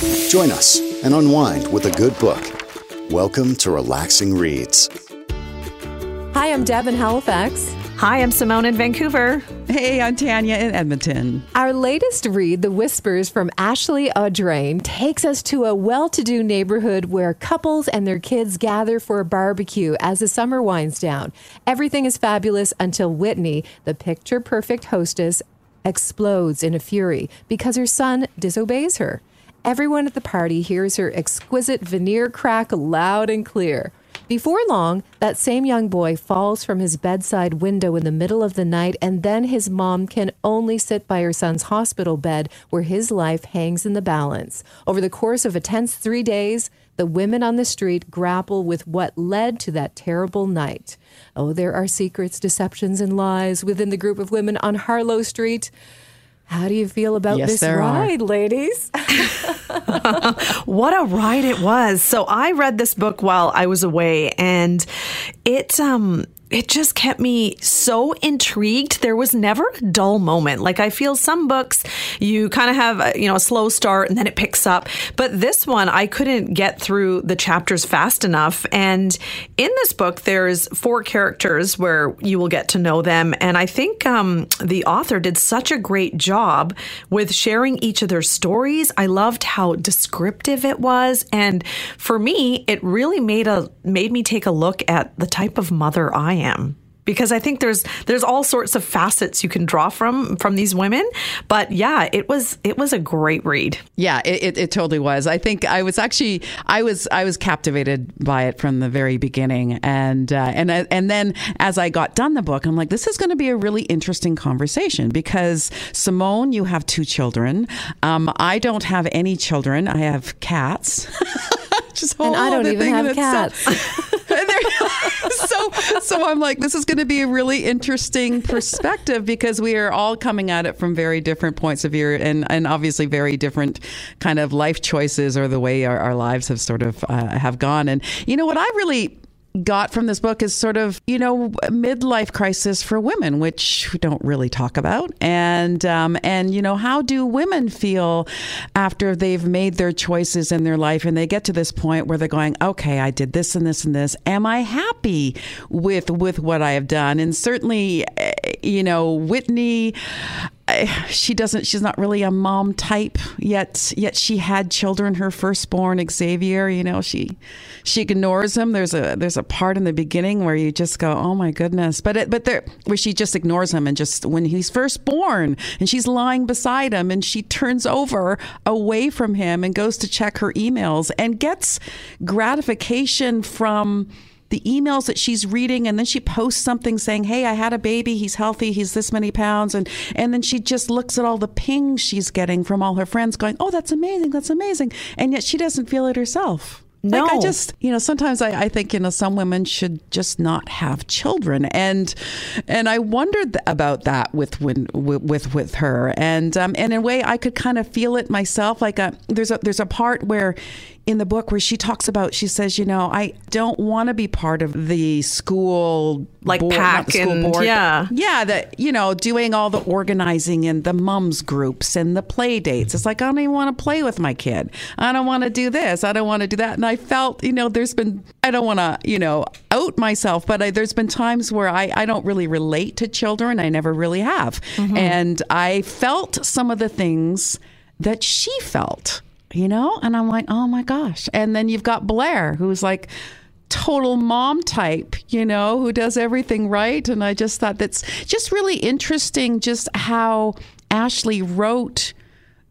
Join us and unwind with a good book. Welcome to Relaxing Reads. Hi, I'm Deb in Halifax. Hi, I'm Simone in Vancouver. Hey, I'm Tanya in Edmonton. Our latest read, The Whispers from Ashley Audrain, takes us to a well to do neighborhood where couples and their kids gather for a barbecue as the summer winds down. Everything is fabulous until Whitney, the picture perfect hostess, explodes in a fury because her son disobeys her. Everyone at the party hears her exquisite veneer crack loud and clear. Before long, that same young boy falls from his bedside window in the middle of the night, and then his mom can only sit by her son's hospital bed where his life hangs in the balance. Over the course of a tense three days, the women on the street grapple with what led to that terrible night. Oh, there are secrets, deceptions, and lies within the group of women on Harlow Street. How do you feel about Yes, this there are. ride, ladies? What a ride it was. So I read this book while I was away and it um it just kept me so intrigued. There was never a dull moment. Like I feel some books you kind of have a, you know a slow start and then it picks up, but this one I couldn't get through the chapters fast enough. And in this book there's four characters where you will get to know them and I think um the author did such a great job with sharing each of their stories. I loved how descriptive it was and for me it really made a made me take a look at the type of mother I am because I think there's there's all sorts of facets you can draw from from these women but yeah it was it was a great read. Yeah, it, it, it totally was. I think I was actually I was I was captivated by it from the very beginning, and uh, and I- and then as I got done the book, I'm like, this is going to be a really interesting conversation because Simone, you have two children. Um, I don't have any children. I have cats. Just And I don't even have cats. So so I'm like, this is going to be a really interesting perspective because we are all coming at it from very different points of view and and obviously very different kind of life choices or the way our, our lives have sort of uh, have gone. And you know what I really got from this book is sort of you know midlife crisis for women which we don't really talk about. And um, and you know how do women feel after they've made their choices in their life and they get to this point where they're going okay I did this and this and this. Am I happy with with what I have done? And certainly eh, you know Whitney she doesn't she's not really a mom type yet yet she had children her firstborn Xavier you know she she ignores him. There's a there's a part in the beginning where you just go oh my goodness. But it but there where she just ignores him and just when he's first born and she's lying beside him and she turns over away from him and goes to check her emails and gets gratification from the emails that she's reading and then she posts something saying hey i had a baby. He's healthy. He's this many pounds. And and then she just looks at all the pings she's getting from all her friends going oh that's amazing. That's amazing. And yet she doesn't feel it herself. Like I just, you know, sometimes I, I think, you know, some women should just not have children, and and I wondered about that with when with with, with her, and um, and in a way I could kind of feel it myself. Like a, there's a there's a part where in the book where she talks about, she says, you know, I don't want to be part of the school Like board, pack school and- board, yeah. yeah, that you know, doing all the organizing and the mums groups and the play dates. It's like I don't even want to play with my kid. I don't want to do this. I don't want to do that. And I felt, you know, there's been I don't want to, you know, out myself, but I, there's been times where I I don't really relate to children. I never really have, mm-hmm. and I felt some of the things that she felt. You know, and I'm like, oh my gosh. And then you've got Blair, who's like, total mom type, you know, who does everything right. And I just thought that's just really interesting just how Ashley wrote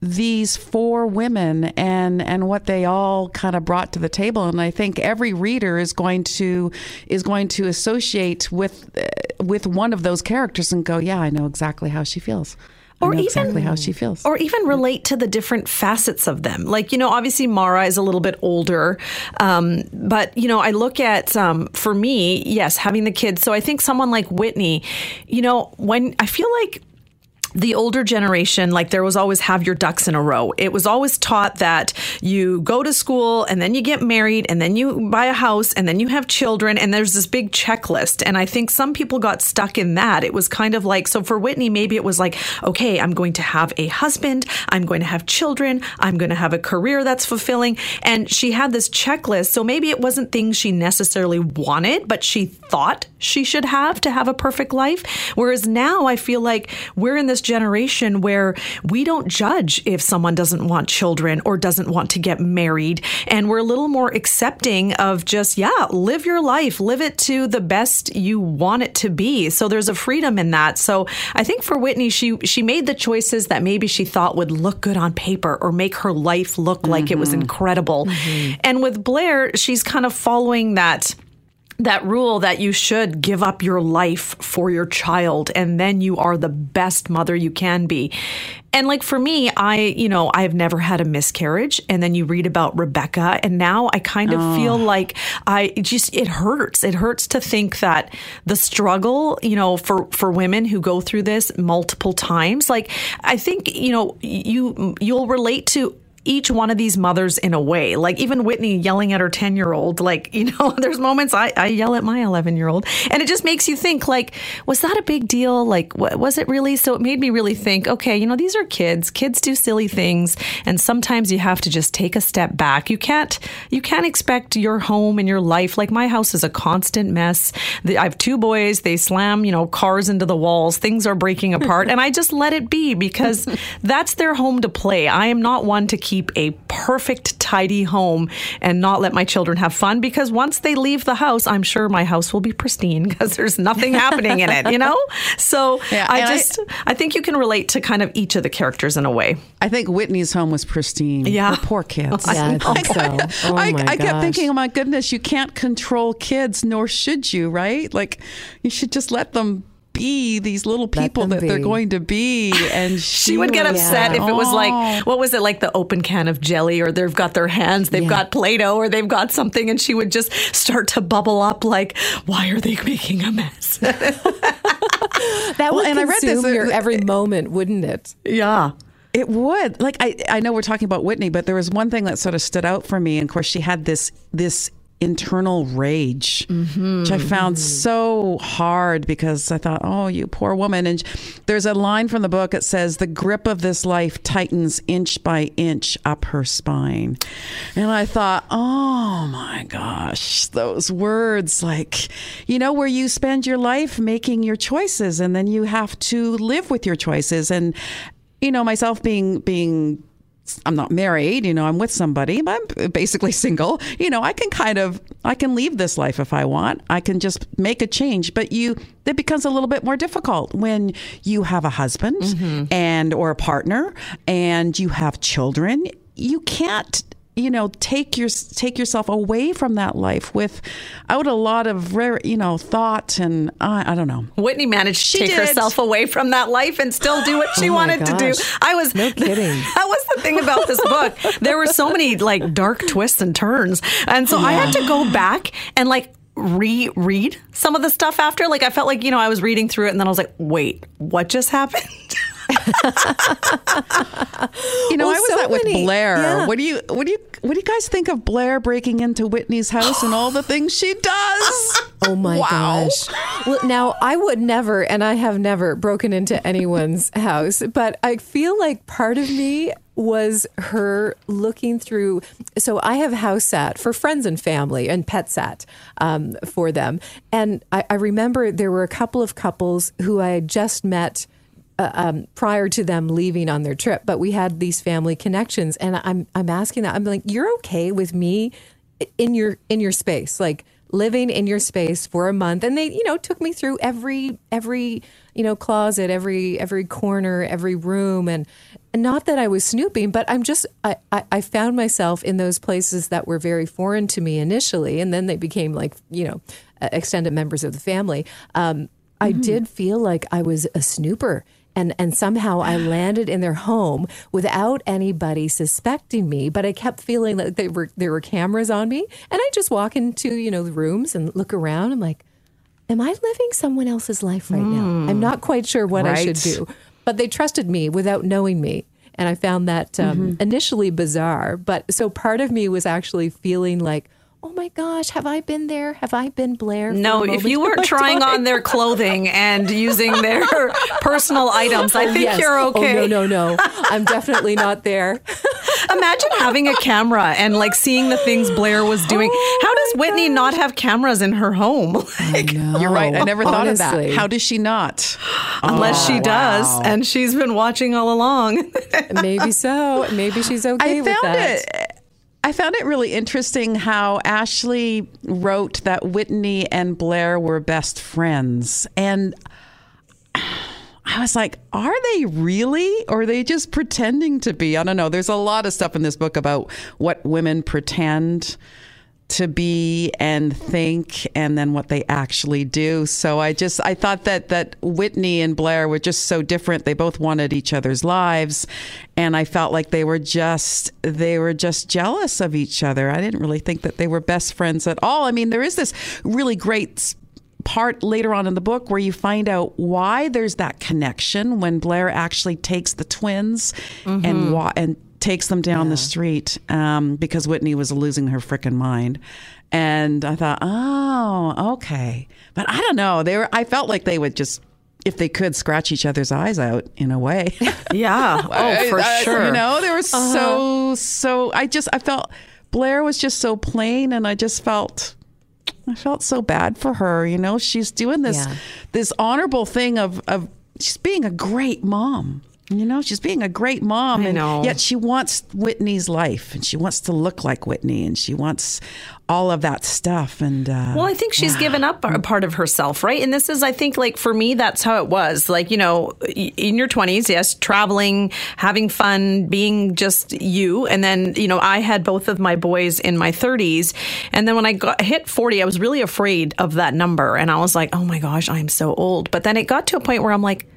these four women and and what they all kind of brought to the table and I think every reader is going to is going to associate with uh, with one of those characters and go yeah I know exactly how she feels Or even- exactly how she feels or even relate to the different facets of them. Like, you know, obviously Mara is a little bit older. Um, but, you know, I look at, um, for me, yes, having the kids. So I think someone like Whitney, you know, when I feel like the older generation, like there was always have your ducks in a row. It was always taught that you go to school and then you get married and then you buy a house and then you have children and there's this big checklist. And I think some people got stuck in that. It was kind of like, so for Whitney, maybe it was like, okay, I'm going to have a husband, I'm going to have children, I'm going to have a career that's fulfilling. And she had this checklist. So maybe it wasn't things she necessarily wanted, but she thought she should have to have a perfect life. Whereas now I feel like we're in this generation where we don't judge if someone doesn't want children or doesn't want to get married. And we're a little more accepting of just, yeah, live your life, live it to the best you want it to be. So there's a freedom in that. So I think for Whitney, she she made the choices that maybe she thought would look good on paper or make her life look like mm-hmm. it was mm-hmm. incredible. Mm-hmm. And with Blair, she's kind of following that that rule that you should give up your life for your child and then you are the best mother you can be. And like for me, I, you know, I've never had a miscarriage. And then you read about Rebecca, and now I kind of oh. feel like I just, it hurts. It hurts to think that the struggle, you know, for, for women who go through this multiple times, like I think, you know, you, you'll relate to each one of these mothers in a way. Like even Whitney yelling at her 10 year old, like, you know, there's moments I, I yell at my 11 year old. And it just makes you think, like, was that a big deal? Like, was it really? So it made me really think, okay, you know, these are kids. Kids do silly things. And sometimes you have to just take a step back. You can't, you can't expect your home and your life. Like my house is a constant mess. I have two boys. They slam, you know, cars into the walls. Things are breaking apart. and I just let it be because that's their home to play. I am not one to keep a perfect, tidy home and not let my children have fun because once they leave the house, I'm sure my house will be pristine because there's nothing happening in it, you know? So yeah, I just, I, I, think you can relate to kind of each of the characters in a way. I think Whitney's home was pristine. Yeah. The poor kids. Yeah, I think so. Oh I, I kept thinking, oh my goodness, you can't control kids, nor should you, right? Like, you should just let them be these little people that be. they're going to be. And she, she would get upset yeah. if it was like, oh. what was it, like the open can of jelly, or they've got their hands, they've yeah. got Play Doh, or they've got something, and she would just start to bubble up like, why are they making a mess? that well, would and I read this, your uh, every moment, wouldn't it? Yeah. It would. Like I, I know we're talking about Whitney, but there was one thing that sort of stood out for me. And of course, she had this this internal rage, mm-hmm. which I found so hard because I thought, oh, you poor woman. And there's a line from the book that says, the grip of this life tightens inch by inch up her spine. And I thought, oh my gosh, those words, like, you know, where you spend your life making your choices and then you have to live with your choices. And, you know, myself being, being, I'm not married, you know, I'm with somebody, but I'm basically single. You know, I can kind of I can leave this life if I want. I can just make a change, but you it becomes a little bit more difficult when you have a husband mm-hmm. and or a partner and you have children. You can't you know take your take yourself away from that life without a lot of rare you know thought and uh, I don't know. Whitney managed to she take did. herself away from that life and still do what she oh wanted gosh. to do. I was no kidding. That was the thing about this book. There were so many like dark twists and turns, and so yeah. I had to go back and like reread some of the stuff after. Like I felt like you know I was reading through it and then I was like, wait, what just happened? You know, well, I was so with Blair. Yeah. What do you what do you what do you guys think of Blair breaking into Whitney's house and all the things she does? Oh my wow. gosh. Well, now I would never and I have never broken into anyone's house, but I feel like part of me was her looking through. So I have house sat for friends and family and pet sat um, for them. And I, I remember there were a couple of couples who I had just met uh, um, prior to them leaving on their trip, but we had these family connections, and I'm I'm asking that I'm like, you're okay with me in your in your space, like living in your space for a month, and they you know took me through every every you know closet, every every corner, every room, and, not that I was snooping, but I'm just I, I I found myself in those places that were very foreign to me initially, and then they became like you know extended members of the family. Um, I mm-hmm. did feel like I was a snooper and and somehow I landed in their home without anybody suspecting me. But I kept feeling like they were there were cameras on me, and I just walk into you know the rooms and look around. I'm like, am I living someone else's life right mm. now? I'm not quite sure what right. I should do. but they trusted me without knowing me. And I found that um, initially bizarre. But so part of me was actually feeling like, oh my gosh, have I been there? Have I been Blair? No, if you weren't trying time? on their clothing and using their personal items, I think Yes. you're okay. Oh, no, no, no. I'm definitely not there. Imagine having a camera and like seeing the things Blair was doing. Oh How does Whitney not have cameras in her home? Like, You're right. I never thought of that. How does she not? unless Oh, she does, and she's been watching all along. Maybe so. Maybe she's okay I with found that. it. I found it really interesting how Ashley wrote that Whitney and Blair were best friends. And I was like, are they really? Or are they just pretending to be? I don't know. There's a lot of stuff in this book about what women pretend to be and think and then what they actually do. So I just I thought that that Whitney and Blair were just so different. They both wanted each other's lives and I felt like they were just they were just jealous of each other. I didn't really think that they were best friends at all. I mean, there is this really great part later on in the book where you find out why there's that connection when Blair actually takes the twins and mm-hmm. wa- and takes them down the street um, because Whitney was losing her freaking mind. And I thought, oh, okay, but I don't know. They were. I felt like they would just, if they could, scratch each other's eyes out in a way. yeah. Oh, for I- I- sure. You know, they were so so. I just I felt Blair was just so plain, and I just felt. I felt so bad for her. You know, she's doing this Yeah. this honorable thing of of she's being a great mom. You know, she's being a great mom, I and know. yet she wants Whitney's life, and she wants to look like Whitney, and she wants all of that stuff. And uh, Well, I think she's given up a part of herself, right? And this is, I think, like for me, that's how it was. Like, you know, in your 20s, yes, traveling, having fun, being just you. And then, you know, I had both of my boys in my 30s. And then when I got hit 40, I was really afraid of that number. And I was like, oh my gosh, I'm so old. But then it got to a point where I'm like,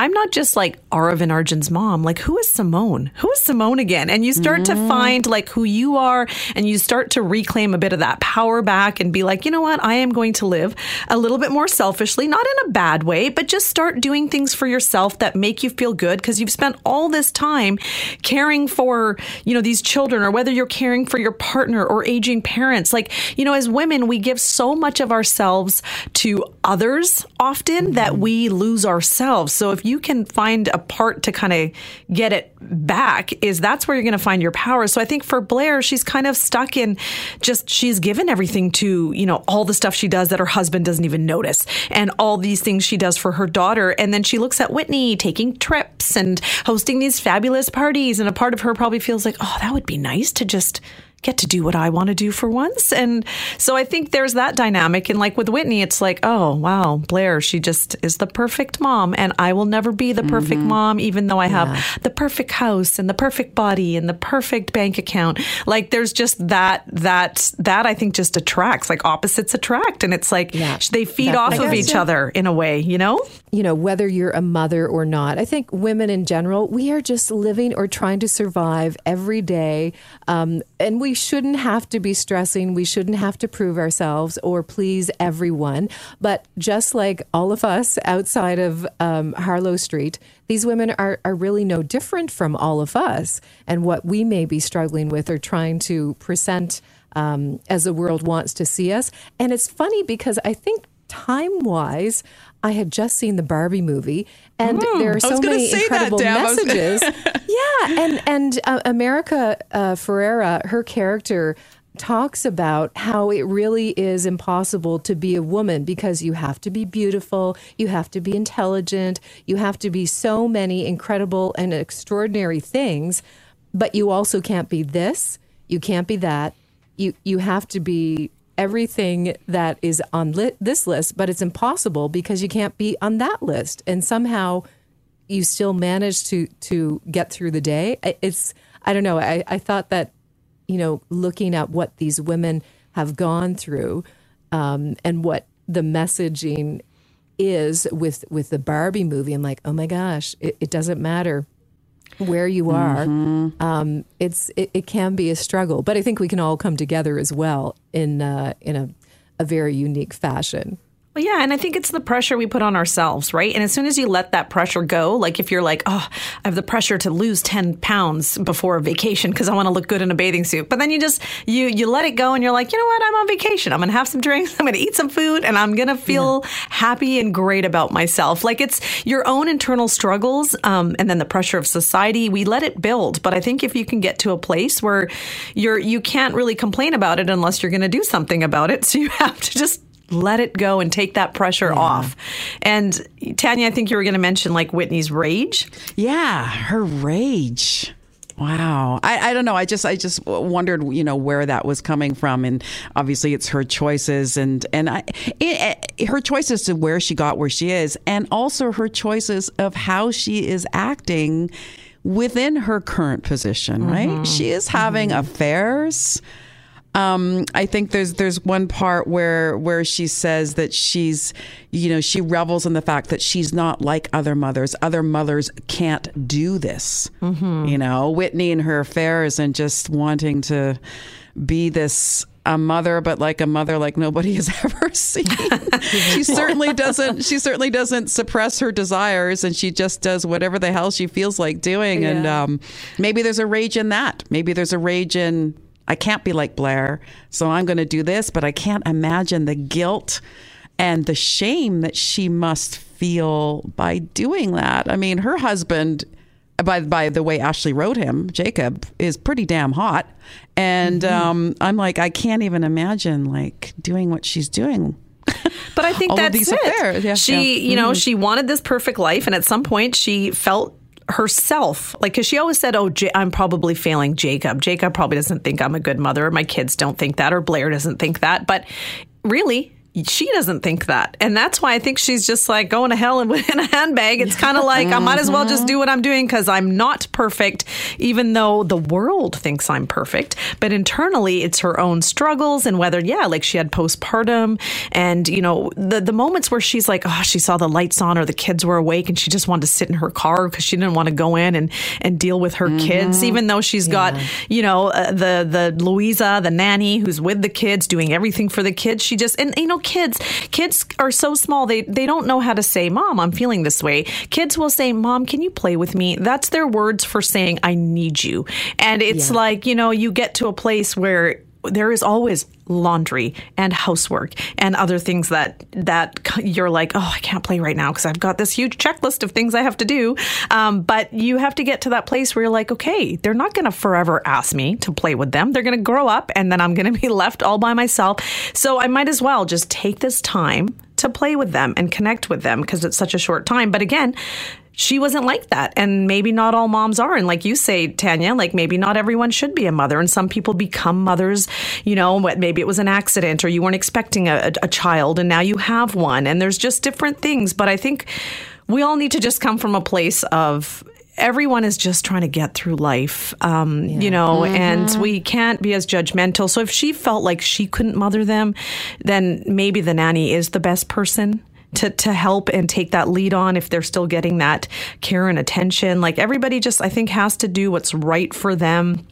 I'm not just like Aravind Arjun's mom. Like, who is Simone? Who is Simone again? And you start to mm. find like who you are and you start to reclaim a bit of that power back and be like, you know what? I am going to live a little bit more selfishly, not in a bad way, but just start doing things for yourself that make you feel good because you've spent all this time caring for, you know, these children or whether you're caring for your partner or aging parents. Like, you know, as women, we give so much of ourselves to others often that mm-hmm. we lose ourselves. So if you can find a part to kind of get it back, is that's where you're going to find your power. So I think for Blair, she's kind of stuck in just she's given everything to, you know, all the stuff she does that her husband doesn't even notice and all these things she does for her daughter. And then she looks at Whitney taking trips and hosting these fabulous parties. And a part of her probably feels like, oh, that would be nice to just get to do what I want to do for once. And so I think there's that dynamic. And like with Whitney, it's like, oh, wow, Blair, she just is the perfect mom. And I will never be the perfect mom, even though I have the perfect house and the perfect body and the perfect bank account. Like there's just that, that, that I think just attracts, like opposites attract. And it's like Yeah. they feed That- off I of each so. other in a way, you know? you know, whether you're a mother or not. I think women in general, we are just living or trying to survive every day. Um, and we shouldn't have to be stressing. We shouldn't have to prove ourselves or please everyone. But just like all of us outside of um, Harlow Street, these women are, are really no different from all of us and what we may be struggling with or trying to present um, as the world wants to see us. And it's funny because I think time wise, I had just seen the Barbie movie, and there are so many that, incredible was- messages. yeah, and and uh, America uh, Ferrera, her character talks about how it really is impossible to be a woman because you have to be beautiful, you have to be intelligent, you have to be so many incredible and extraordinary things, but you also can't be this, you can't be that. You you have to be everything that is on li- this list, but it's impossible because you can't be on that list. And somehow you still manage to to get through the day. It's I don't know. I, I thought that you know looking at what these women have gone through um, and what the messaging is with with the Barbie movie. I'm like, oh my gosh, it, it doesn't matter where you are. Um, it's it, it can be a struggle, but I think we can all come together as well in uh, in a, a very unique fashion. Yeah, and I think it's the pressure we put on ourselves, right? And as soon as you let that pressure go, like if you're like, oh, I have the pressure to lose 10 pounds before a vacation because I want to look good in a bathing suit. But then you just, you, you let it go and you're like, you know what? I'm on vacation. I'm going to have some drinks. I'm going to eat some food and I'm going to feel yeah. happy and great about myself. Like it's your own internal struggles um, and then the pressure of society. We let it build. But I think if you can get to a place where you're, you can't really complain about it unless you're going to do something about it. So you have to just let it go and take that pressure yeah. off. And Tanya, I think you were going to mention like Whitney's rage. Yeah, her rage. Wow. I, I don't know. I just I just wondered, you know, where that was coming from, and obviously it's her choices, and and I, it, it, her choices to where she got where she is, and also her choices of how she is acting within her current position. Right? Mm-hmm. She is having mm-hmm. affairs um, I think there's there's one part where where she says that she's you know she revels in the fact that she's not like other mothers. Other mothers can't do this. Mm-hmm. You know, Whitney and her affairs and just wanting to be this a mother, but like a mother like nobody has ever seen. she certainly doesn't. She certainly doesn't suppress her desires, and she just does whatever the hell she feels like doing. Yeah. And um, maybe there's a rage in that. Maybe there's a rage in I can't be like Blair, so I'm going to do this, but I can't imagine the guilt and the shame that she must feel by doing that. I mean, her husband by by the way Ashley wrote him, Jacob is pretty damn hot, and mm-hmm. um, I'm like, I can't even imagine like doing what she's doing. But I think that's it. Yeah, she, yeah. you know, mm-hmm. she wanted this perfect life, and at some point, she felt herself like because she always said oh i'm probably failing jacob. Jacob probably doesn't think i'm a good mother. My kids don't think that or blair doesn't think that. But really she doesn't think that. And that's why I think she's just like going to hell in, a handbag. It's kind of like I might as well just do what I'm doing because I'm not perfect, even though the world thinks I'm perfect. But internally, it's her own struggles and whether, yeah, like she had postpartum and, you know, the, the moments where she's like, oh, she saw the lights on or the kids were awake and she just wanted to sit in her car because she didn't want to go in and, and deal with her mm-hmm. kids, even though she's yeah. got, you know, uh, the, the Louisa, the nanny who's with the kids, doing everything for the kids. She just, and, you know, kids, kids are so small they they don't know how to say, "Mom, I'm feeling this way." Kids will say, "Mom, can you play with me?" That's their words for saying, "I need you." And it's yeah. like, you know, you get to a place where there is always laundry and housework and other things that that you're like, oh, I can't play right now because I've got this huge checklist of things I have to do. Um, but you have to get to that place where you're like, okay, they're not going to forever ask me to play with them. They're going to grow up, and then I'm going to be left all by myself. So I might as well just take this time to play with them and connect with them because it's such a short time. But again, she wasn't like that. And maybe not all moms are. And like you say, Tanya, like maybe not everyone should be a mother. And some people become mothers, you know, maybe it was an accident or you weren't expecting a, a child and now you have one. And there's just different things. But I think we all need to just come from a place of everyone is just trying to get through life, um, yeah. you know, mm-hmm. and we can't be as judgmental. So if she felt like she couldn't mother them, then maybe the nanny is the best person to to help and take that lead on if they're still getting that care and attention. Like everybody just I think has to do what's right for them.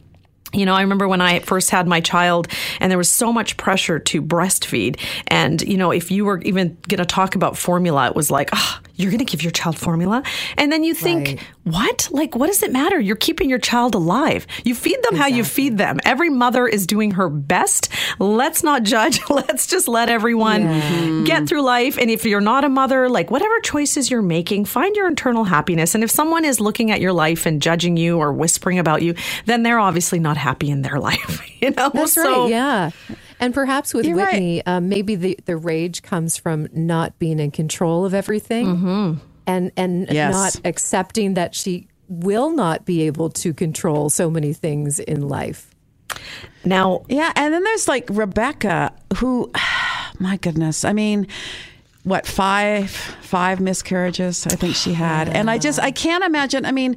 You know, I remember when I first had my child and there was so much pressure to breastfeed. And, you know, if you were even going to talk about formula, it was like, oh, you're going to give your child formula. And then you think, right. what? Like, what does it matter? You're keeping your child alive. You feed them exactly. how you feed them. Every mother is doing her best. Let's not judge. Let's just let everyone yeah. get through life. And if you're not a mother, like whatever choices you're making, find your internal happiness. And if someone is looking at your life and judging you or whispering about you, then they're obviously not happy in their life. You know? That's so, right. Yeah. And perhaps with You're Whitney, right. um, maybe the, the rage comes from not being in control of everything mm-hmm. and, and yes. not accepting that she will not be able to control so many things in life. Now, yeah, and then there's like Rebecca, who, my goodness, I mean, what five five miscarriages I think she had, and I just I can't imagine. I mean,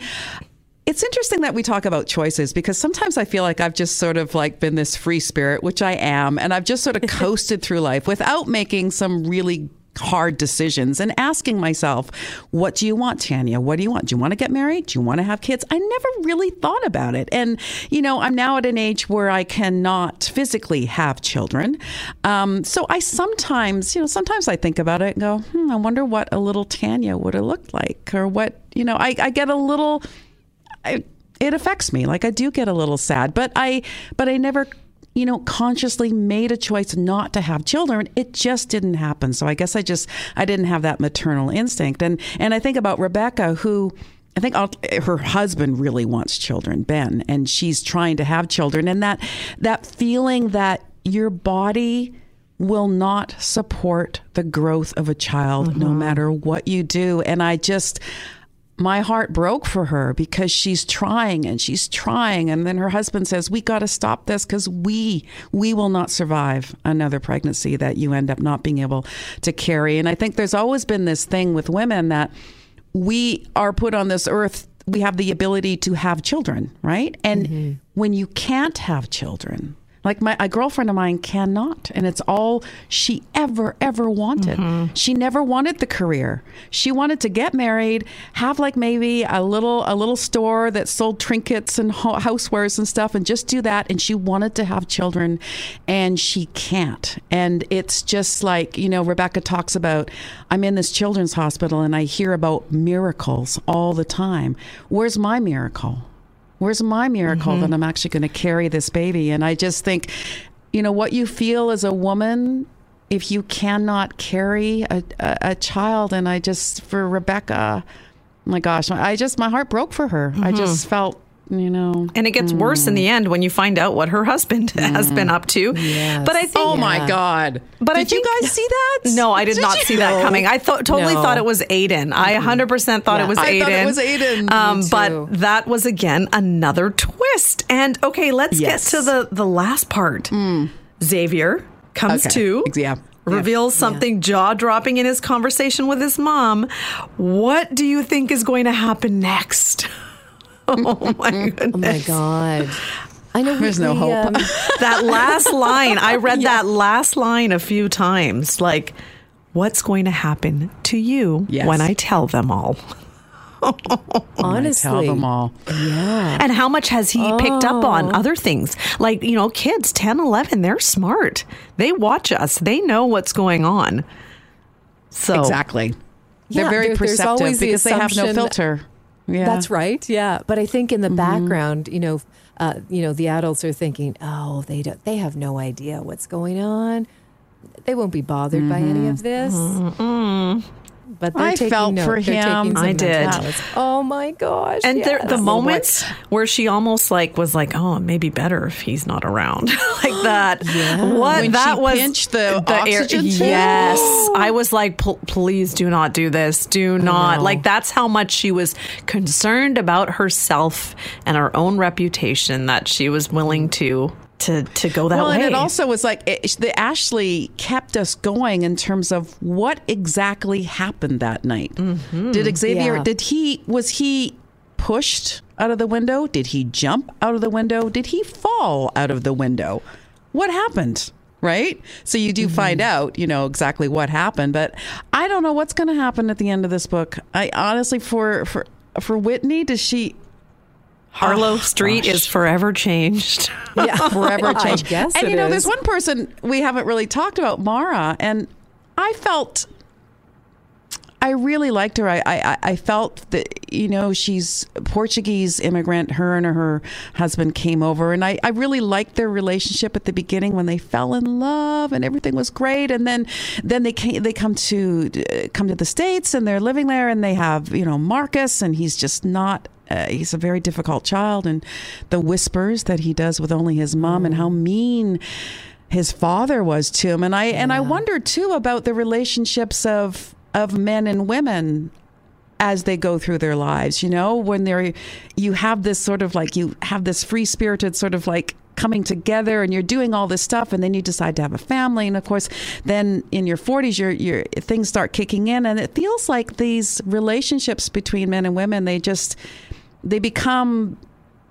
it's interesting that we talk about choices because sometimes I feel like I've just sort of like been this free spirit, which I am, and I've just sort of coasted through life without making some really hard decisions and asking myself, what do you want, Tanya? What do you want? Do you want to get married? Do you want to have kids? I never really thought about it. And, you know, I'm now at an age where I cannot physically have children. Um, so I sometimes, you know, sometimes I think about it and go, hmm, I wonder what a little Tanya would have looked like or what, you know, I, I get a little. I, it affects me like i do get a little sad but i but i never you know, consciously made a choice not to have children. It just didn't happen. So I guess I just I didn't have that maternal instinct. And and I think about Rebecca, who I think her husband really wants children, Ben, and she's trying to have children, and that that feeling that your body will not support the growth of a child mm-hmm. no matter what you do. And I just my heart broke for her because she's trying and she's trying. And then her husband says we got to stop this cuz we we will not survive another pregnancy that you end up not being able to carry. And i think there's always been this thing with women that we are put on this earth we have the ability to have children right? And mm-hmm. when you can't have children like my a girlfriend of mine cannot, and it's all she ever ever wanted. Mm-hmm. She never wanted the career. She wanted to get married, have like maybe a little a little store that sold trinkets and housewares and stuff, and just do that. And she wanted to have children, and she can't. And it's just like you know, Rebecca talks about. I'm in this children's hospital, and I hear about miracles all the time. Where's my miracle? Where's my miracle mm-hmm. that I'm actually going to carry this baby? And I just think, you know, what you feel as a woman if you cannot carry a, a, a child. And I just, for Rebecca, my gosh, I just, my heart broke for her. Mm-hmm. I just felt you know. And it gets mm. worse in the end when you find out what her husband mm. has been up to. Yes. But I think Oh my god. But did I think, you guys see that? No, I did, did not you? see that coming. I th- totally no. thought it was Aiden. I 100% thought yeah. it was I Aiden. thought it was Aiden. Um, but that was again another twist. And okay, let's yes. get to the the last part. Mm. Xavier comes okay. to yeah reveals something yeah. jaw dropping in his conversation with his mom. What do you think is going to happen next? oh my goodness. Oh my God. I know there's we, no hope. Um, that last line, I read yeah. that last line a few times. Like, what's going to happen to you yes. when I tell them all? Honestly, tell them all. Yeah. And how much has he oh. picked up on oh. other things? Like, you know, kids 10, 11, they're smart. They watch us, they know what's going on. So, exactly. They're very there, perceptive because the they have no filter. Yeah. That's right. Yeah. But I think in the mm-hmm. background, you know, uh, you know, the adults are thinking, oh, they don't, they have no idea what's going on. They won't be bothered mm-hmm. by any of this. Mm-hmm but I felt note. for him. I did. Oh my gosh! And yes. the moments where she almost like was like, "Oh, maybe better if he's not around," like that. Yeah. What when that was the, the oxygen. Air, yes, I was like, "Please do not do this. Do not." Like that's how much she was concerned about herself and her own reputation that she was willing to to to go that way. well, way. and it also was like it, the Ashley kept us going in terms of what exactly happened that night. Mm-hmm. Did Xavier? Yeah. Did he? Was he pushed out of the window? Did he jump out of the window? Did he fall out of the window? What happened? Right? So you do mm-hmm. find out, you know, exactly what happened, but I don't know what's going to happen at the end of this book. I honestly for for for Whitney, does she Harlow oh, Street gosh. is forever changed. Yeah, forever changed. Yes, and you know, is. there's one person we haven't really talked about, Mara, and I felt I really liked her. I, I, I felt that, you know, she's a Portuguese immigrant. Her and her husband came over, and I, I really liked their relationship at the beginning when they fell in love and everything was great. And then then they came, they come to uh, come to the states and they're living there, and they have you know Marcus, and he's just not uh, he's a very difficult child, and the whispers that he does with only his mom, and how mm. mean his father was to him. And I yeah. and I wonder too about the relationships of of men and women as they go through their lives you know when they're you have this sort of like you have this free spirited sort of like coming together and you're doing all this stuff and then you decide to have a family and of course then in your 40s your your things start kicking in and it feels like these relationships between men and women they just they become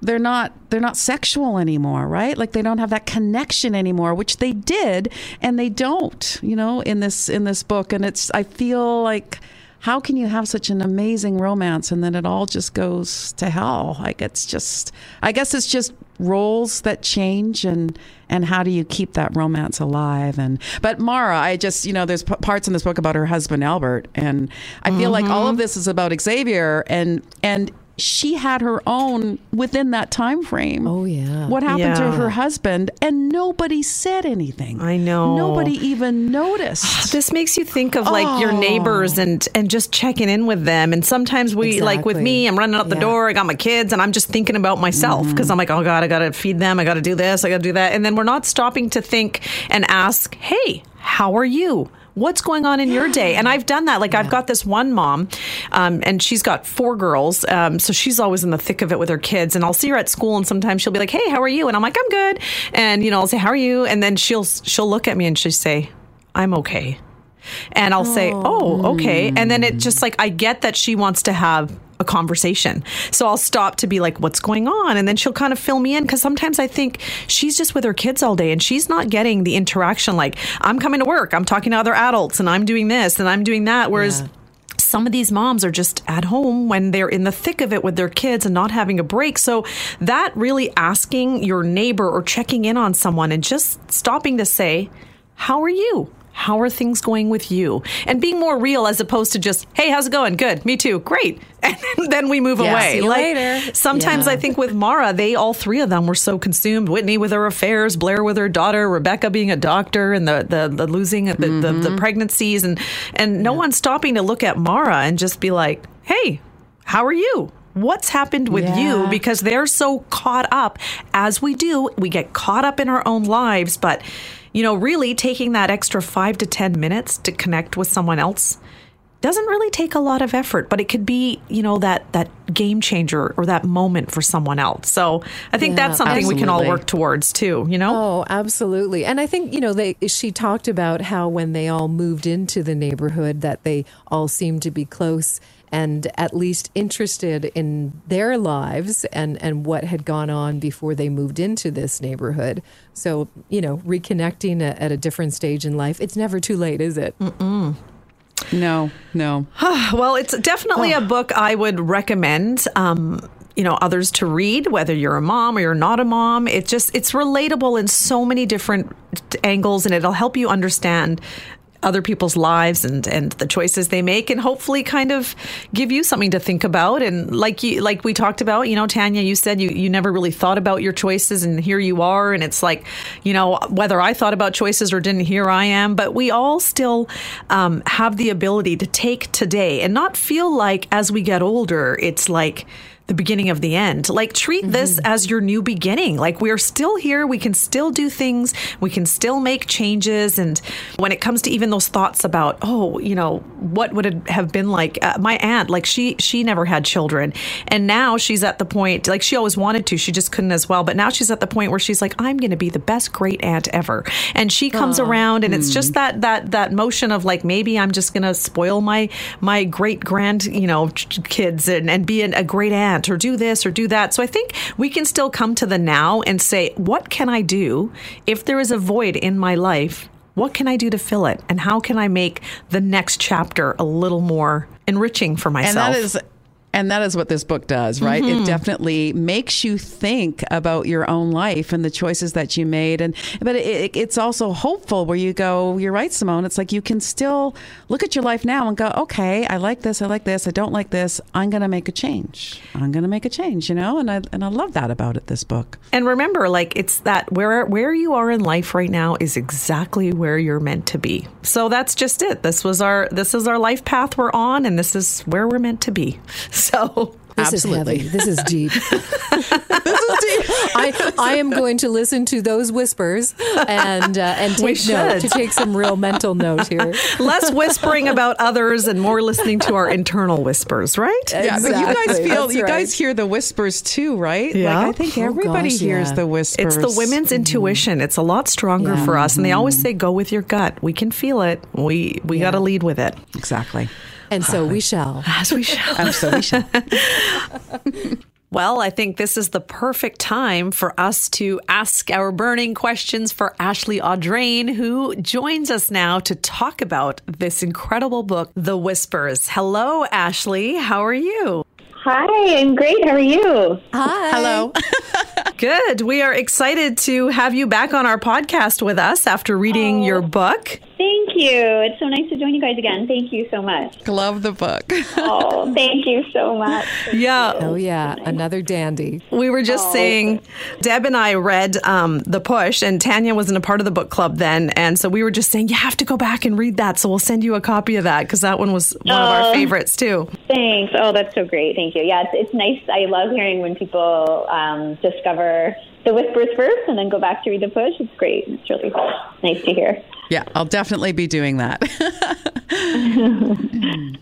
they're not they're not sexual anymore right? Like they don't have that connection anymore which they did and they don't you know in this in this book. And it's i feel like how can you have such an amazing romance and then it all just goes to hell? Like it's just i guess it's just roles that change and and how do you keep that romance alive? And but mara i just you know there's p- parts in this book about her husband albert and i feel mm-hmm. like all of this is about xavier and and she had her own within that time frame. Oh yeah. What happened yeah. to her husband and nobody said anything. I know. Nobody even noticed. this makes you think of like oh. your neighbors and and just checking in with them and sometimes we exactly. like with me I'm running out the yeah. door, I got my kids and I'm just thinking about myself because mm-hmm. I'm like, "Oh god, I got to feed them, I got to do this, I got to do that." And then we're not stopping to think and ask, "Hey, how are you?" What's going on in your day? And I've done that. Like yeah. I've got this one mom, um, and she's got four girls, um, so she's always in the thick of it with her kids. And I'll see her at school, and sometimes she'll be like, "Hey, how are you?" And I'm like, "I'm good." And you know, I'll say, "How are you?" And then she'll she'll look at me and she'll say, "I'm okay." And I'll oh. say, "Oh, okay." And then it just like I get that she wants to have a conversation. So I'll stop to be like, what's going on? And then she'll kind of fill me in because sometimes I think she's just with her kids all day and she's not getting the interaction like, I'm coming to work, I'm talking to other adults, and I'm doing this and I'm doing that. Whereas, yeah some of these moms are just at home when they're in the thick of it with their kids and not having a break. So that really asking your neighbor or checking in on someone and just stopping to say, How are you? How are things going with you? And being more real as opposed to just, hey, how's it going? Good. Me too. Great. And then we move yeah, away. See you like later. sometimes yeah. I think with Mara, they all three of them were so consumed. Whitney with her affairs, Blair with her daughter, Rebecca being a doctor, and the the, the losing the, mm-hmm. the, the, mm-hmm. pregnancies, and and no yeah. one stopping to look at Mara and just be like, hey, how are you? what's happened with yeah. you because they're so caught up as we do we get caught up in our own lives but you know, really taking that extra five to 10 minutes to connect with someone else doesn't really take a lot of effort, but it could be, you know, that that game changer or that moment for someone else. So I think yeah, that's something absolutely. we can all work towards too, you know? Oh, absolutely. And I think, you know, they she talked about how when they all moved into the neighborhood that they all seemed to be close and at least interested in their lives and, and what had gone on before they moved into this neighborhood. So, you know, reconnecting at a different stage in life, it's never too late, is it? Mm-mm. No, no. well, it's definitely oh. a book I would recommend. Um, you know others to read whether you're a mom or you're not a mom it just it's relatable in so many different angles and it'll help you understand other people's lives and and the choices they make and hopefully kind of give you something to think about. And like you like we talked about you know Tanya you said you you never really thought about your choices and here you are. And it's like you know whether I thought about choices or didn't here I am. But we all still um, have the ability to take today and not feel like as we get older it's like the beginning of the end. Like treat mm-hmm. this as your new beginning. Like we're still here, we can still do things, we can still make changes and when it comes to even those thoughts about, oh, you know, what would it have been like uh, my aunt, like she she never had children and now she's at the point like she always wanted to, she just couldn't as well, but now she's at the point where she's like I'm going to be the best great aunt ever. And she comes Aww. around and mm. it's just that that that motion of like maybe I'm just going to spoil my my great grand, you know, kids and and be an, a great aunt or do this or do that. So I think we can still come to the now and say, what can I do if there is a void in my life? What can I do to fill it? And how can I make the next chapter a little more enriching for myself? And that is and that is what this book does, right? Mm-hmm. It definitely makes you think about your own life and the choices that you made. And but it, it's also hopeful where you go, you're right, Simone. It's like you can still look at your life now and go, okay, I like this, I like this, I don't like this. I'm going to make a change. I'm going to make a change, you know. And I and I love that about it. This book. And remember, like it's that where where you are in life right now is exactly where you're meant to be. So that's just it. This was our this is our life path we're on, and this is where we're meant to be. So this Absolutely. is heavy. This is deep. this is deep. I, I am going to listen to those whispers and uh, and take note to take some real mental note here. Less whispering about others and more listening to our internal whispers, right? Yeah, exactly. but you guys feel That's you right. guys hear the whispers too, right? Yeah. Like, I think oh, everybody gosh, hears yeah. the whispers. It's the women's mm-hmm. intuition. It's a lot stronger yeah. for us, and they always say, "Go with your gut." We can feel it. We we yeah. got to lead with it. Exactly. And so we shall. As we shall. and so we shall. Well, I think this is the perfect time for us to ask our burning questions for Ashley Audrain, who joins us now to talk about this incredible book, The Whispers. Hello, Ashley. How are you? Hi, I'm great. How are you? Hi. Hello. Good. We are excited to have you back on our podcast with us after reading Oh. your book. Thank you. It's so nice to join you guys again. Thank you so much. Love the book. Oh, thank you so much. Yeah. Oh, yeah. Another dandy. We were just Oh, saying, Deb and I read um, The Push, and Tanya wasn't a part of the book club then. And so we were just saying, you have to go back and read that. So we'll send you a copy of that because that one was one of our Oh. favorites too. Thanks. Oh, that's so great. Thank you. Yeah, it's, it's nice. I love hearing when people um, discover the whispers first and then go back to read the push. It's great. It's really nice to hear. yeah, I'll definitely be doing that.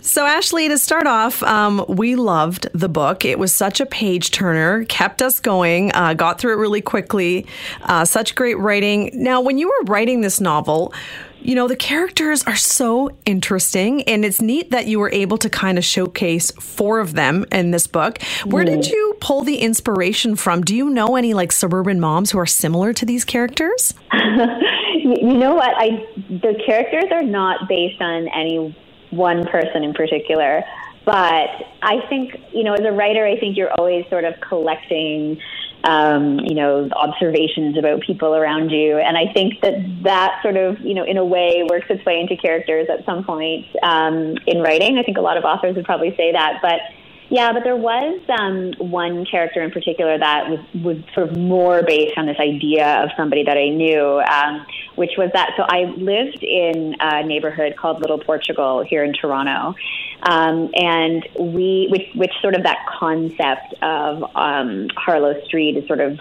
So, Ashley, to start off, um, we loved the book. It was such a page turner, kept us going, uh, got through it really quickly. Uh, such great writing. Now, when you were writing this novel, you know, the characters are so interesting, and it's neat that you were able to kind of showcase four of them in this book. Where did you pull the inspiration from? Do you know any like suburban moms who are similar to these characters? you you know what? I the characters are not based on any one person in particular, but I think you know, as a writer, I think you're always sort of collecting. Um, you know, observations about people around you. And I think that that sort of, you know, in a way works its way into characters at some point um, in writing. I think a lot of authors would probably say that. But yeah, but there was um, one character in particular that was, was sort of more based on this idea of somebody that I knew, um, which was that. So I lived in a neighborhood called Little Portugal here in Toronto, um, and we, which, which sort of that concept of um, Harlow Street is sort of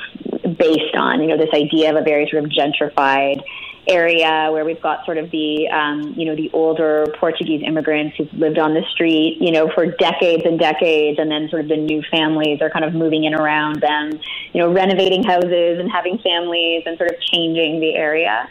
based on, you know, this idea of a very sort of gentrified area where we've got sort of the um, you know the older Portuguese immigrants who've lived on the street you know for decades and decades, and then sort of the new families are kind of moving in around them, you know, renovating houses and having families and sort of changing the area.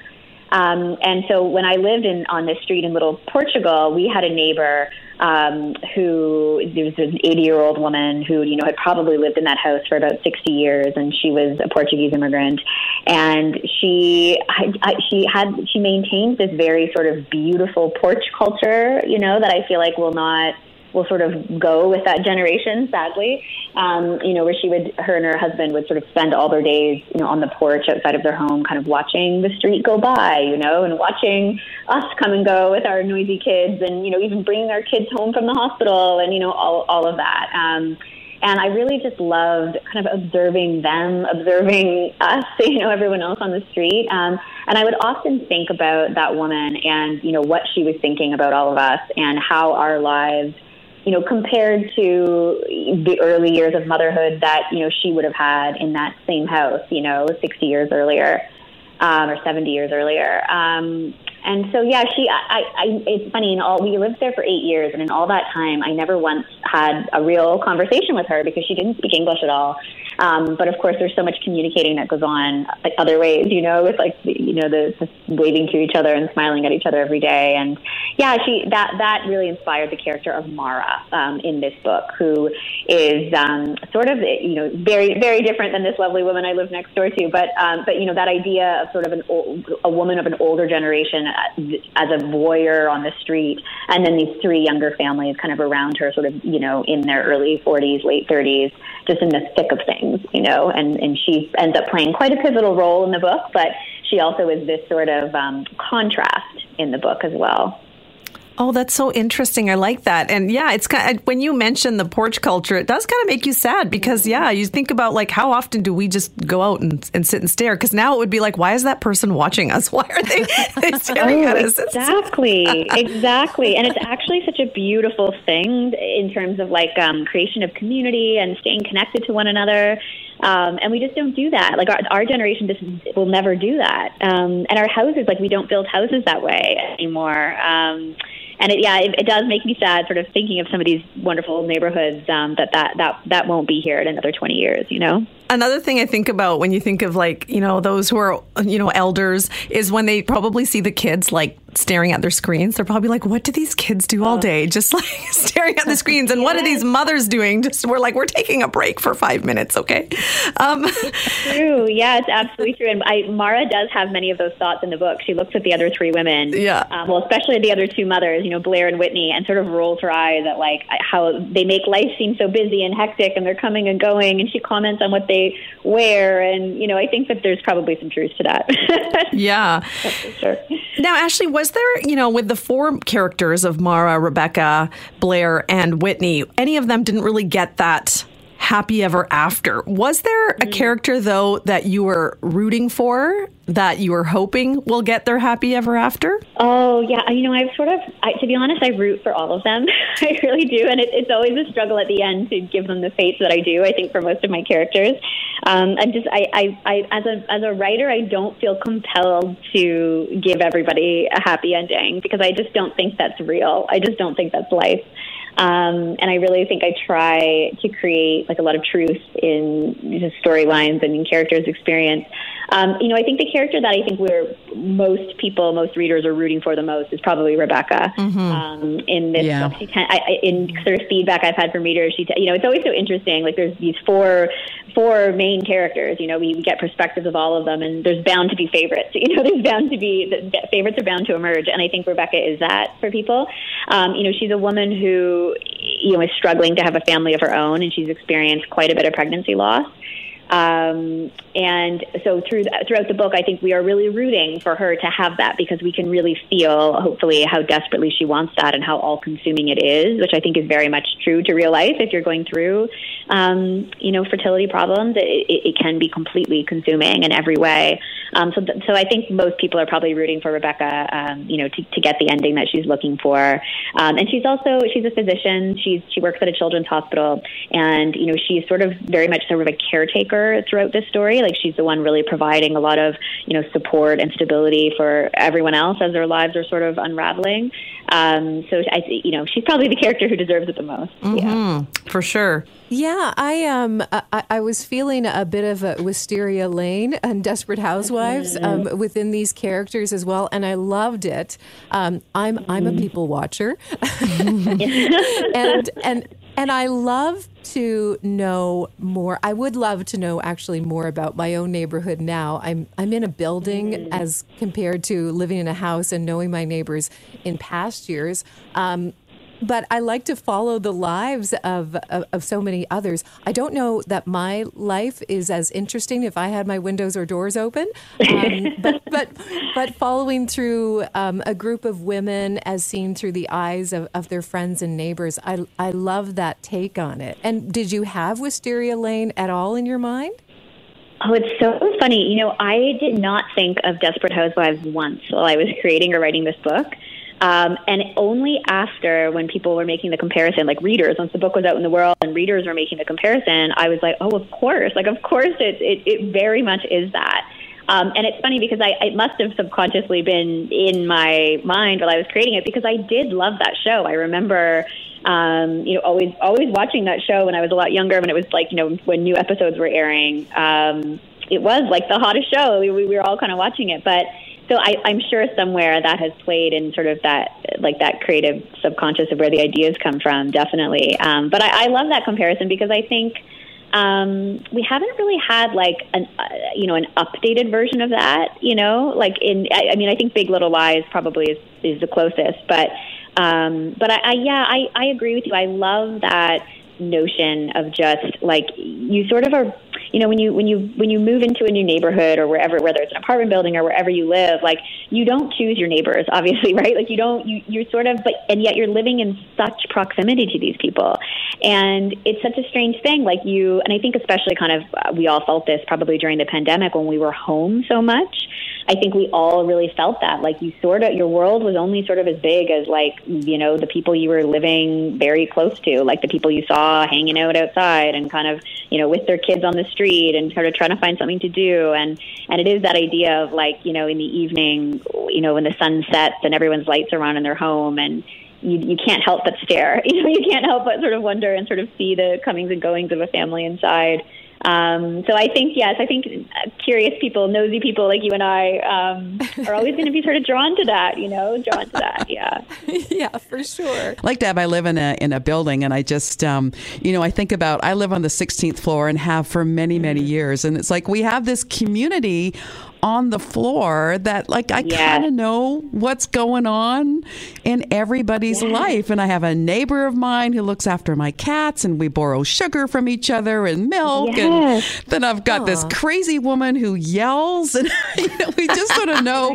Um, and so when I lived in on this street in Little Portugal, we had a neighbor um, who there was an 80 year old woman who you know had probably lived in that house for about 60 years, and she was a Portuguese immigrant, and she she had she maintained this very sort of beautiful porch culture, you know, that I feel like will not will sort of go with that generation, sadly. Um, you know, where she would, her and her husband would sort of spend all their days, you know, on the porch outside of their home, kind of watching the street go by, you know, and watching us come and go with our noisy kids, and you know, even bringing our kids home from the hospital, and you know, all all of that. Um, and I really just loved kind of observing them, observing us, you know, everyone else on the street. Um, and I would often think about that woman and, you know, what she was thinking about all of us and how our lives, you know, compared to the early years of motherhood that, you know, she would have had in that same house, you know, 60 years earlier um, or 70 years earlier. Um, and so, yeah, she, I, I, it's funny, in all, we lived there for eight years, and in all that time, I never once had a real conversation with her because she didn't speak English at all. Um, but of course, there's so much communicating that goes on like other ways, you know, with like you know the, the waving to each other and smiling at each other every day. And yeah, she that that really inspired the character of Mara um, in this book, who is um, sort of you know very very different than this lovely woman I live next door to. But um, but you know that idea of sort of an old, a woman of an older generation as a voyeur on the street, and then these three younger families kind of around her, sort of you know in their early 40s, late 30s, just in the thick of things, you know. And and she ends up playing quite a pivotal role in the book, but she also is this sort of um, contrast in the book as well. Oh, that's so interesting. I like that. And yeah, it's kind of, when you mention the porch culture, it does kind of make you sad because yeah, you think about like how often do we just go out and, and sit and stare? Because now it would be like, why is that person watching us? Why are they, they staring Oh, at us? exactly, exactly. And it's actually such a beautiful thing in terms of like um, creation of community and staying connected to one another. Um, and we just don't do that. Like our, our generation just will never do that. Um, and our houses, like we don't build houses that way anymore. Um, and it, yeah, it, it does make me sad, sort of thinking of some of these wonderful neighborhoods um, that, that that that won't be here in another twenty years. You know. Another thing I think about when you think of like, you know, those who are, you know, elders is when they probably see the kids like staring at their screens. They're probably like, what do these kids do all day? Just like staring at the screens. And what are these mothers doing? Just we're like, we're taking a break for five minutes, okay? Um, True. Yeah, it's absolutely true. And I, Mara does have many of those thoughts in the book. She looks at the other three women. Yeah. Um, well, especially the other two mothers, you know, Blair and Whitney, and sort of rolls her eyes at like how they make life seem so busy and hectic and they're coming and going. And she comments on what they wear. And, you know, I think that there's probably some truth to that. yeah. Sure. Now, Ashley, was there, you know, with the four characters of Mara, Rebecca, Blair, and Whitney, any of them didn't really get that happy ever after. Was there a Mm. character, though, that you were rooting for, that you were hoping will get their happy ever after? Oh yeah, you know I've sort of, I, to be honest, I root for all of them. I really do, and it, it's always a struggle at the end to give them the fates that I do. I think for most of my characters, um, I'm just, I, I, I, as a as a writer, I don't feel compelled to give everybody a happy ending because I just don't think that's real. I just don't think that's life. Um, and I really think I try to create like a lot of truth in storylines and in characters' experience. Um, you know, I think the character that I think we're most people, most readers are rooting for the most is probably Rebecca. Um, in this Yeah. book, she ten- I, I, in sort of feedback I've had from readers, she, you know, it's always so interesting. Like there's these four four main characters. You know, we get perspectives of all of them, and there's bound to be favorites. You know, there's bound to be the favorites are bound to emerge, and I think Rebecca is that for people. Um, you know, she's a woman who you know is struggling to have a family of her own, and she's experienced quite a bit of pregnancy loss. Um, and so through throughout the book, I think we are really rooting for her to have that because we can really feel, hopefully, how desperately she wants that and how all-consuming it is, which I think is very much true to real life. If you're going through, um, you know, fertility problems, it, it, it can be completely consuming in every way. Um, so, th- so I think most people are probably rooting for Rebecca, um, you know, to, to get the ending that she's looking for. Um, and she's also she's a physician. She's she works at a children's hospital, and you know, she's sort of very much sort of a caretaker throughout this story. Like she's the one really providing a lot of you know support and stability for everyone else as their lives are sort of unraveling. Um, so I, you know, she's probably the character who deserves it the most. Yeah. For sure. Yeah, I um I, I was feeling a bit of a Wisteria Lane and Desperate Housewives um, within these characters as well, and I loved it. Um, I'm I'm a people watcher, and and and I love to know more. I would love to know actually more about my own neighborhood now. I'm I'm in a building as compared to living in a house and knowing my neighbors in past years. Um, but I like to follow the lives of, of, of so many others. I don't know that my life is as interesting if I had my windows or doors open, um, but, but but following through um, a group of women as seen through the eyes of, of their friends and neighbors, I I love that take on it. And did you have Wisteria Lane at all in your mind? Oh, it's so funny. You know, I did not think of Desperate Housewives once while I was creating or writing this book. Um, and only after when people were making the comparison, like readers, once the book was out in the world and readers were making the comparison, I was like, oh, of course. Like, of course, it, it, it very much is that. Um, and it's funny because I it must have subconsciously been in my mind while I was creating it because I did love that show. I remember, um, you know, always always watching that show when I was a lot younger. When it was like, you know, when new episodes were airing, um, it was like the hottest show. We, we were all kind of watching it, but so I, I'm sure somewhere that has played in sort of that like that creative subconscious of where the ideas come from, definitely. Um, but I, I love that comparison because I think um, we haven't really had like an uh, you know an updated version of that. You know, like in I, I mean I think Big Little Lies probably is is the closest, but um, but I, I yeah I I agree with you. I love that notion of just like you sort of are you know when you when you when you move into a new neighborhood or wherever whether it's an apartment building or wherever you live like you don't choose your neighbors obviously right? Like you don't you you're sort of but and yet you're living in such proximity to these people. And it's such a strange thing like you and i think especially kind of uh, we all felt this probably during the pandemic when we were home so much I think we all really felt that. Like you sort of, your world was only sort of as big as like, you know, the people you were living very close to, like the people you saw hanging out outside and kind of, you know, with their kids on the street and sort of trying to find something to do. And, and it is that idea of like, you know, in the evening, you know, when the sun sets and everyone's lights are on in their home and, you, you can't help but stare. You know, you can't help but sort of wonder and sort of see the comings and goings of a family inside. Um, so I think yes, I think uh, curious people, nosy people like you and I um, are always going to be sort of drawn to that. You know, drawn to that. Yeah. yeah, for sure. Like Deb, I live in a in a building, and I just, um, you know, I think about. I live on the 16th floor and have for many many years, and it's like we have this community on the floor that like I Yes. kind of know what's going on in everybody's life. And I have a neighbor of mine who looks after my cats and we borrow sugar from each other and milk. Yes. and then I've got this crazy woman who yells and you know, we just sort of know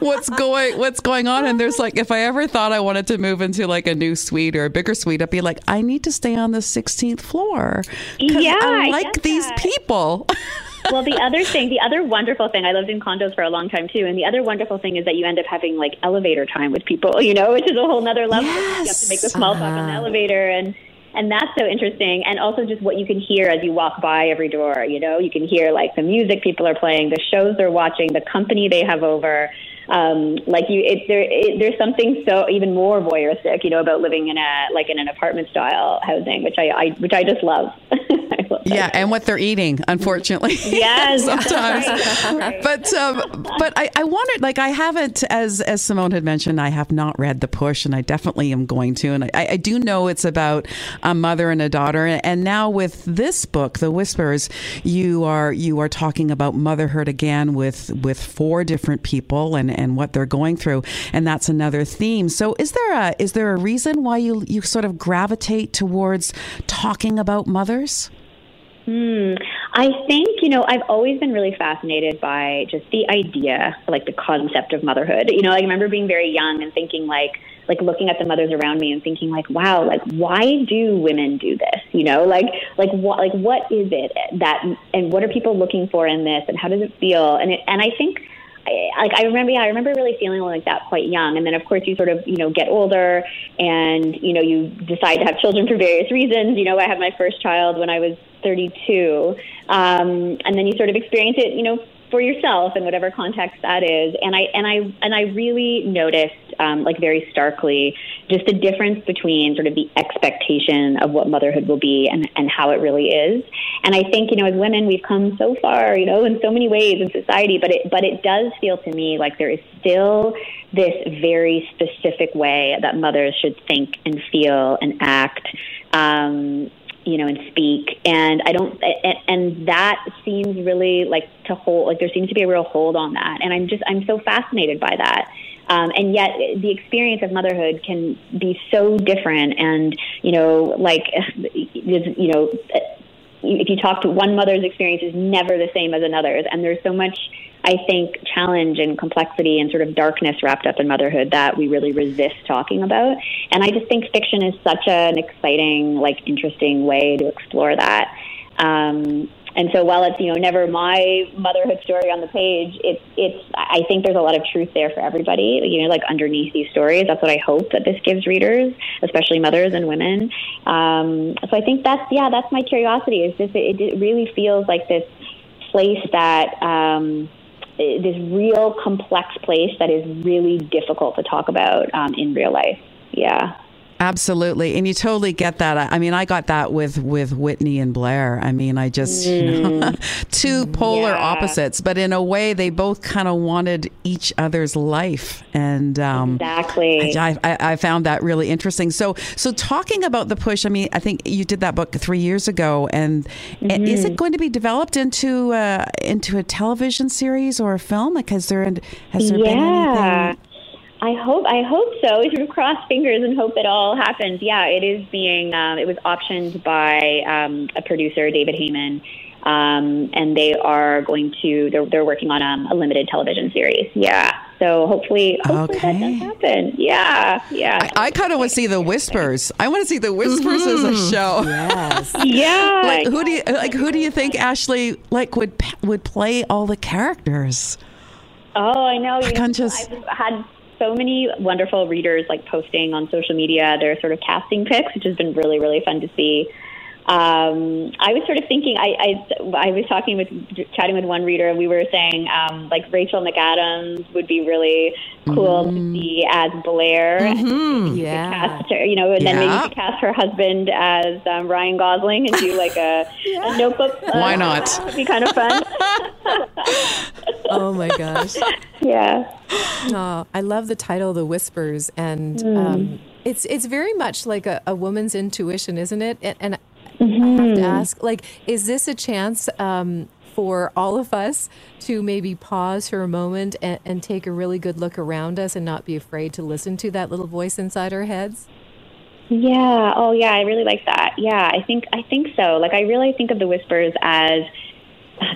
what's going what's going on. And there's like if I ever thought I wanted to move into like a new suite or a bigger suite I'd be like I need to stay on the 16th floor. Yeah, I I like get these that. people well, the other thing, the other wonderful thing, I lived in condos for a long time too, and the other wonderful thing is that you end up having like elevator time with people, you know, which is a whole nother level. You have to make the small talk on the uh-huh. elevator and and that's so interesting. And also just what you can hear as you walk by every door, you know, you can hear like the music people are playing, the shows they're watching, the company they have over. Um, like you, it, there, it, there's something so even more voyeuristic, you know, about living in a like in an apartment style housing, which I, I which I just love. I love. Yeah, and what they're eating, unfortunately. Yes, sometimes. right. But um, but I, I wanted like I haven't as as Simone had mentioned I have not read the push and I definitely am going to and I, I do know it's about a mother and a daughter and now with this book The Whispers you are you are talking about motherhood again with with four different people and and what they're going through and that's another theme. So is there a is there a reason why you you sort of gravitate towards talking about mothers? Hmm. I think, you know, I've always been really fascinated by just the idea, like the concept of motherhood. You know, I remember being very young and thinking like, like looking at the mothers around me and thinking like, wow, like why do women do this? You know, like, like what, like what is it that, and what are people looking for in this and how does it feel? And it, and I think, I, like I remember, yeah, I remember really feeling like that quite young. And then, of course, you sort of, you know, get older, and you know, you decide to have children for various reasons. You know, I had my first child when I was 32, um, and then you sort of experience it, you know, for yourself in whatever context that is. And I and I and I really noticed, um, like very starkly, just the difference between sort of the expectation of what motherhood will be and and how it really is. And I think you know, as women, we've come so far, you know, in so many ways in society. But it but it does feel to me like there is still this very specific way that mothers should think and feel and act. Um, you know, and speak. And I don't, and, that seems really like to hold, like there seems to be a real hold on that. And I'm just, I'm so fascinated by that. Um, and yet the experience of motherhood can be so different. And, you know, like, you know, if you talk to one mother's experience is never the same as another's. And there's so much, I think, challenge and complexity and sort of darkness wrapped up in motherhood that we really resist talking about. And I just think fiction is such an exciting, like, interesting way to explore that. Um, and so while it's you know never my motherhood story on the page, it's it's I think there's a lot of truth there for everybody. You know, like underneath these stories, that's what I hope that this gives readers, especially mothers and women. Um, so I think that's yeah, that's my curiosity. Is just it, it really feels like this place that. Um, this real complex place that is really difficult to talk about um, in real life. Yeah. Absolutely, and you totally get that. I mean, I got that with with Whitney and Blair. I mean, I just you know, two polar Yeah. opposites, but in a way, they both kind of wanted each other's life, and um, Exactly. I, I, I found that really interesting. So, so talking about the push, I mean, I think you did that book three years ago, and and is it going to be developed into uh, into a television series or a film? Like, has there has there been anything? I hope I hope so. We sort of cross fingers and hope it all happens. Yeah, it is being um, it was optioned by um, a producer, David Heyman, um, and they are going to they're, they're working on um, a limited television series. Yeah, so hopefully hopefully that Okay. does happen. Yeah, yeah, I, I kind of want to see the Whispers. I want to see the Whispers as a show. Yes. yeah. Like who do you like? Who do you think Ashley like would would play all the characters? Oh, I know. You can't know, just- I've had so many wonderful readers like posting on social media their sort of casting picks, which has been really, really fun to see. Um, I was sort of thinking. I, I I was talking with chatting with one reader, and we were saying um, like Rachel McAdams would be really cool Mm-hmm. to see as Blair. Mm-hmm. Yeah. Cast her, you know, and then maybe you could cast her husband as um, Ryan Gosling and do like a, a Notebook. uh, Why not? That would be kind of fun. Oh my gosh. yeah. Oh, I love the title, The Whispers, and Hmm. um, it's it's very much like a, a woman's intuition, isn't it? And, and Mm-hmm. I have to ask, like, is this a chance um, for all of us to maybe pause for a moment and, and take a really good look around us and not be afraid to listen to that little voice inside our heads? Yeah. Oh, yeah. I really like that. Yeah. I think I think so. Like, I really think of the whispers as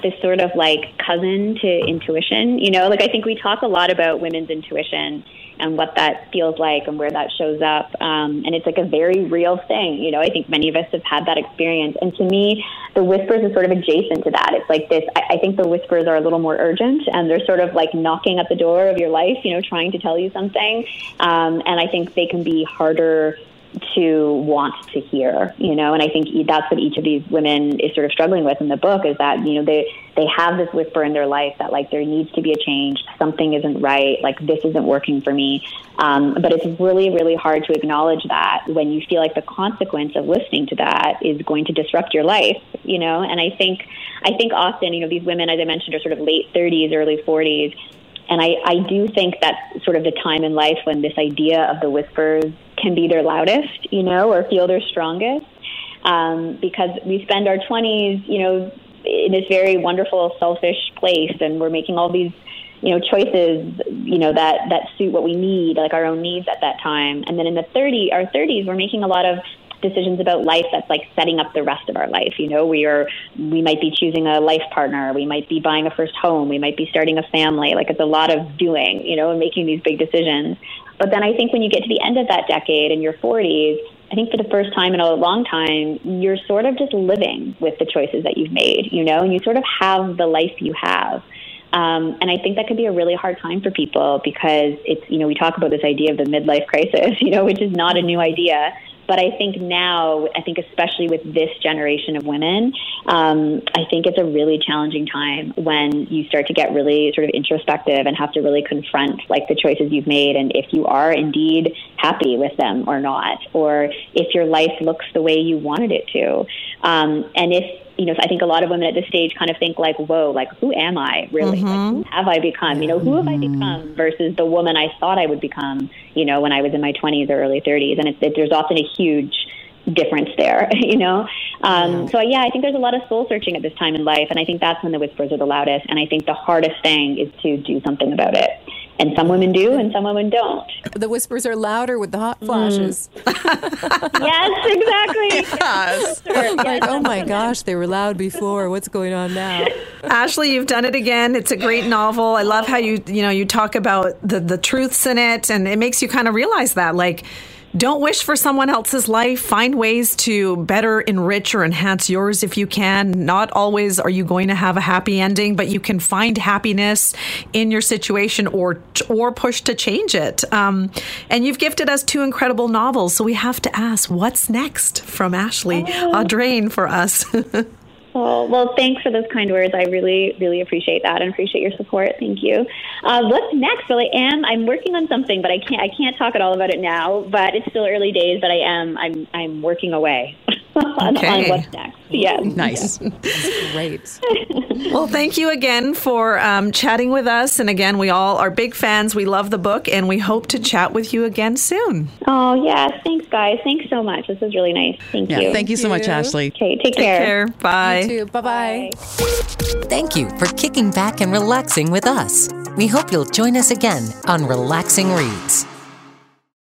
this sort of like cousin to intuition. You know, like I think we talk a lot about women's intuition and what that feels like and where that shows up. Um, and it's like a very real thing. You know, I think many of us have had that experience. And to me, the whispers is sort of adjacent to that. It's like this. I, I think the whispers are a little more urgent and they're sort of like knocking at the door of your life. You know, trying to tell you something. Um, and I think they can be harder to want to hear, you know, and I think that's what each of these women is sort of struggling with in the book is that, you know, they, they have this whisper in their life that like there needs to be a change, something isn't right, like this isn't working for me. Um, but it's really, really hard to acknowledge that when you feel like the consequence of listening to that is going to disrupt your life, you know, and I think, I think often, you know, these women, as I mentioned, are sort of late 30s, early 40s. And I, I do think that's sort of the time in life when this idea of the whispers can be their loudest, you know, or feel their strongest. Um, because we spend our 20s, you know, in this very wonderful, selfish place, and we're making all these, you know, choices, you know, that that suit what we need, like our own needs at that time. And then in the 30, our 30s, we're making a lot of decisions about life that's like setting up the rest of our life. You know, we are we might be choosing a life partner, we might be buying a first home, we might be starting a family. Like it's a lot of doing, you know, and making these big decisions. But then I think when you get to the end of that decade in your 40s, I think for the first time in a long time, you're sort of just living with the choices that you've made, you know, and you sort of have the life you have. Um, and I think that could be a really hard time for people because it's, you know, we talk about this idea of the midlife crisis, you know, which is not a new idea. But I think now, I think especially with this generation of women, um, I think it's a really challenging time when you start to get really sort of introspective and have to really confront like the choices you've made and if you are indeed happy with them or not, or if your life looks the way you wanted it to. Um, and if you know, I think a lot of women at this stage kind of think like, whoa, like who am I really? Like, who have I become? You know, who have I become versus the woman I thought I would become, you know, when I was in my 20s or early 30s. And it's, it, there's often a huge difference there, you know? Um, So, yeah, I think there's a lot of soul searching at this time in life. And I think that's when the whispers are the loudest. And I think the hardest thing is to do something about it. And some women do, and some women don't. The whispers are louder with the hot flashes. Mm. yes, exactly. Yes. like, oh my gosh, they were loud before. What's going on now? Ashley, you've done it again. It's a great novel. I love how you you know you talk about the the truths in it, and it makes you kind of realize that like. Don't wish for someone else's life. Find ways to better enrich or enhance yours if you can. Not always are you going to have a happy ending, but you can find happiness in your situation or or push to change it. Um, and you've gifted us two incredible novels, so we have to ask, what's next from Ashley Audrain for us? Oh, well, thanks for those kind words. I really, really appreciate that and appreciate your support. Thank you. Uh, what's next? Well, I am. I'm working on something, but I can't. I can't talk at all about it now. But it's still early days. But I am. I'm. I'm working away on, Okay. on what's next. Yes. Nice. Great. Well, thank you again for um, chatting with us. And again, we all are big fans. We love the book, and we hope to chat with you again soon. Oh, yeah. Thanks, guys. Thanks so much. This was really nice. Thank Yeah. you. Thank you so much. Ashley. Okay. Take, Take care. Bye. You too. Bye bye. Thank you for kicking back and relaxing with us. We hope you'll join us again on Relaxing Reads.